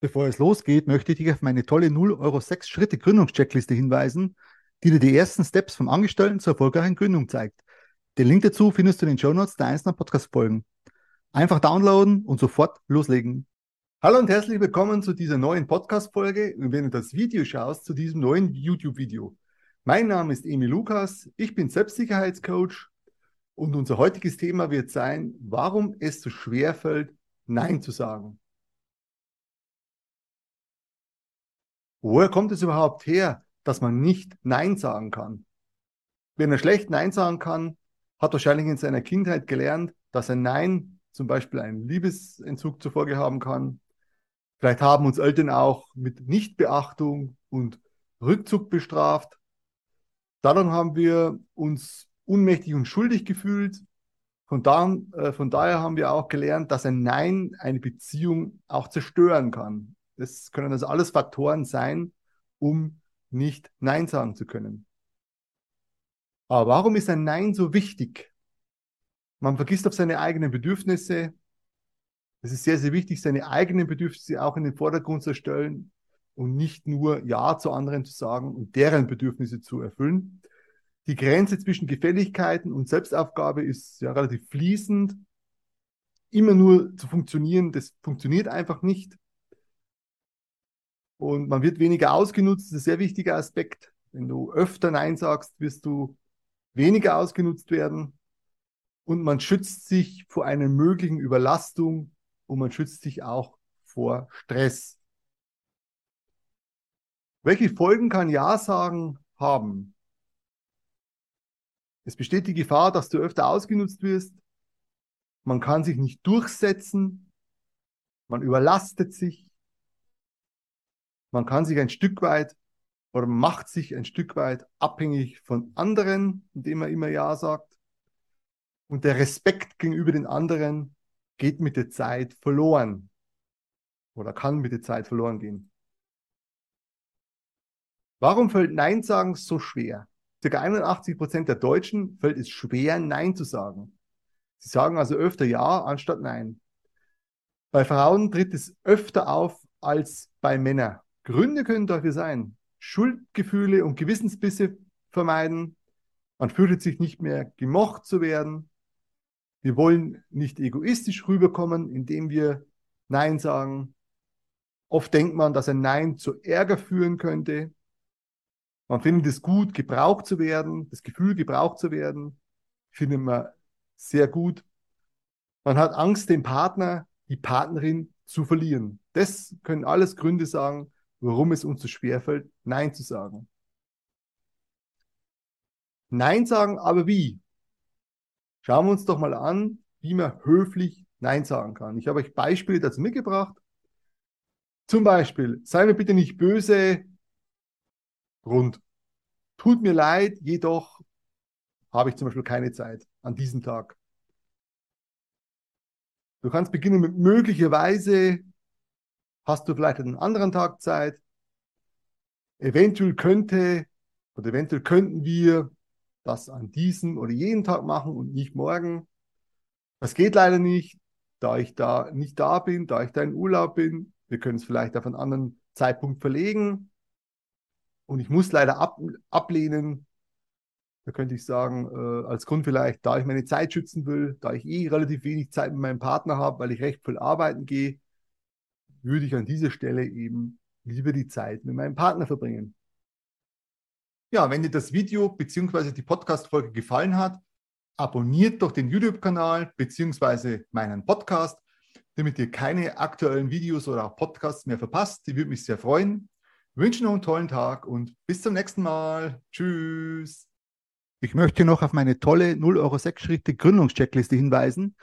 Bevor es losgeht, möchte ich dich auf meine tolle 0 Euro 6 Schritte Gründungscheckliste hinweisen, die dir die ersten Steps vom Angestellten zur erfolgreichen Gründung zeigt. Den Link dazu findest du in den Show Notes der einzelnen Podcast-Folgen. Einfach downloaden und sofort loslegen. Hallo und herzlich willkommen zu dieser neuen Podcast-Folge und wenn du das Video schaust, zu diesem neuen YouTube-Video. Mein Name ist Emil Lukas, ich bin Selbstsicherheitscoach und unser heutiges Thema wird sein, warum es so schwer fällt, Nein zu sagen. Woher kommt es überhaupt her, dass man nicht Nein sagen kann? Wenn er schlecht Nein sagen kann, hat wahrscheinlich in seiner Kindheit gelernt, dass ein Nein zum Beispiel einen Liebesentzug zur Folge haben kann. Vielleicht haben uns Eltern auch mit Nichtbeachtung und Rückzug bestraft. Daran haben wir uns unmächtig und schuldig gefühlt. Von, da, äh, von daher haben wir auch gelernt, dass ein Nein eine Beziehung auch zerstören kann. Das können also alles Faktoren sein, um nicht Nein sagen zu können. Aber warum ist ein Nein so wichtig? Man vergisst auf seine eigenen Bedürfnisse. Es ist sehr, sehr wichtig, seine eigenen Bedürfnisse auch in den Vordergrund zu stellen und nicht nur Ja zu anderen zu sagen und deren Bedürfnisse zu erfüllen. Die Grenze zwischen Gefälligkeiten und Selbstaufgabe ist ja relativ fließend. Immer nur zu funktionieren, das funktioniert einfach nicht und man wird weniger ausgenutzt. Das ist ein sehr wichtiger Aspekt. Wenn du öfter Nein sagst, wirst du weniger ausgenutzt werden. Und man schützt sich vor einer möglichen Überlastung und man schützt sich auch vor Stress. Welche Folgen kann Ja sagen haben? Es besteht die Gefahr, dass du öfter ausgenutzt wirst. Man kann sich nicht durchsetzen. Man überlastet sich. Man kann sich ein Stück weit oder macht sich ein Stück weit abhängig von anderen, indem er immer Ja sagt. Und der Respekt gegenüber den anderen geht mit der Zeit verloren oder kann mit der Zeit verloren gehen. Warum fällt Nein sagen so schwer? Circa 81 Prozent der Deutschen fällt es schwer, Nein zu sagen. Sie sagen also öfter Ja anstatt Nein. Bei Frauen tritt es öfter auf als bei Männern. Gründe können dafür sein, Schuldgefühle und Gewissensbisse vermeiden. Man fürchtet sich nicht mehr gemocht zu werden. Wir wollen nicht egoistisch rüberkommen, indem wir Nein sagen. Oft denkt man, dass ein Nein zu Ärger führen könnte. Man findet es gut, gebraucht zu werden. Das Gefühl, gebraucht zu werden, findet man sehr gut. Man hat Angst, den Partner, die Partnerin zu verlieren. Das können alles Gründe sagen, warum es uns so schwer fällt, Nein zu sagen. Nein sagen, aber wie? Schauen wir uns doch mal an, wie man höflich Nein sagen kann. Ich habe euch Beispiele dazu mitgebracht. Zum Beispiel, sei mir bitte nicht böse, Grund. Tut mir leid, jedoch habe ich zum Beispiel keine Zeit an diesem Tag. Du kannst beginnen mit möglicherweise Hast du vielleicht einen anderen Tag Zeit? Eventuell könnte oder eventuell könnten wir das an diesem oder jeden Tag machen und nicht morgen. Das geht leider nicht, da ich da nicht da bin, da ich da in Urlaub bin. Wir können es vielleicht auf einen anderen Zeitpunkt verlegen. Und ich muss leider ab, ablehnen. Da könnte ich sagen, äh, als Grund vielleicht, da ich meine Zeit schützen will, da ich eh relativ wenig Zeit mit meinem Partner habe, weil ich recht viel arbeiten gehe, würde ich an dieser Stelle eben lieber die Zeit mit meinem Partner verbringen. Ja, wenn dir das Video bzw. die Podcast-Folge gefallen hat, abonniert doch den YouTube-Kanal bzw. meinen Podcast, damit ihr keine aktuellen Videos oder auch Podcasts mehr verpasst. Die würde mich sehr freuen. Ich wünsche noch einen tollen Tag und bis zum nächsten Mal. Tschüss. Ich möchte noch auf meine tolle 0 Euro 6 Schritte Gründungscheckliste hinweisen,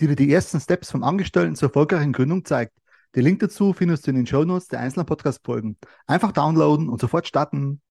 die dir die ersten Steps vom Angestellten zur erfolgreichen Gründung zeigt. Den Link dazu findest du in den Show Notes der einzelnen Podcast-Folgen. Einfach downloaden und sofort starten.